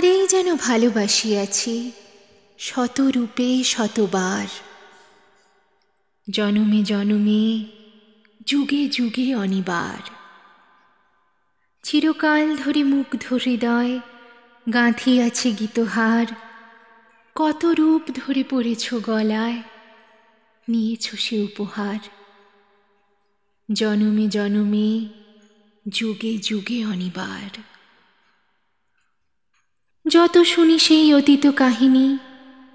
তোমারেই যেন ভালোবাসিয়াছি শত রূপে শতবার। জনমে জনমে, যুগে যুগে অনিবার। চিরকাল ধরে মুগ্ধ হৃদয় গাঁথিয়াছে গীতহার, কত রূপ ধরে পড়েছ গলায়, নিয়েছ সে উপহার। জনমে জনমে, যুগে যুগে অনিবার। যত শুনি সেই অতীত কাহিনী,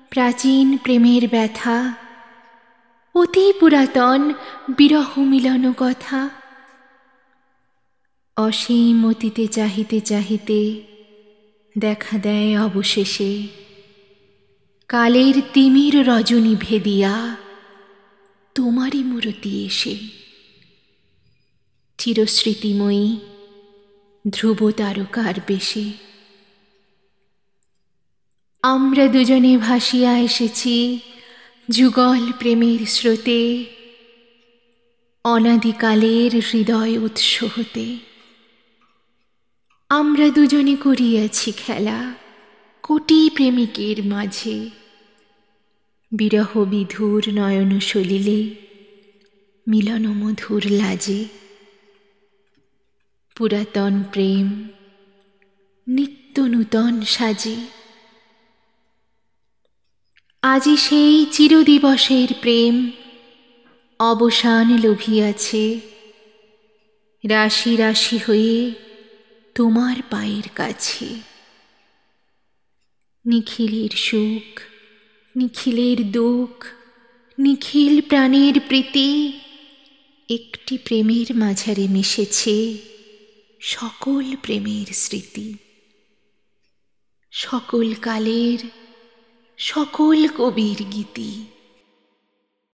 প্রাচীন প্রেমের ব্যথা, অতি পুরাতন বিরহ মিলন কথা, অসীম অতীতে চাহিতে চাহিতে দেখা দেয় অবশেষে। কালের তিমির রজনী ভেদিয়া, তোমারই মূরতি এসে। চিরস্মৃতিময়ী ধ্রুব তারকার বেশে। আমরা দুজনে ভাসিয়া এসেছি যুগল প্রেমের স্রোতে, অনাদিকালের হৃদয় উৎস হতে। আমরা দুজনে করিয়াছি খেলা কোটি প্রেমিকের মাঝে। বিরহ বিধুর নয়ন সলিলে মিলন মধুর লাজে। পুরাতন প্রেম নিত্য নূতন সাজে। আজি সেই চিরদিবসের প্রেম অবসান লোভিয়াছে। রাশি রাশি হয়ে তোমার পায়ের কাছে। নিখিলের সুখ, নিখিলের দুঃখ, নিখিল প্রাণের প্রীতি একটি প্রেমের মাঝারে মিশেছে সকল প্রেমের স্মৃতি। সকল কালের সকল কবির গীতি।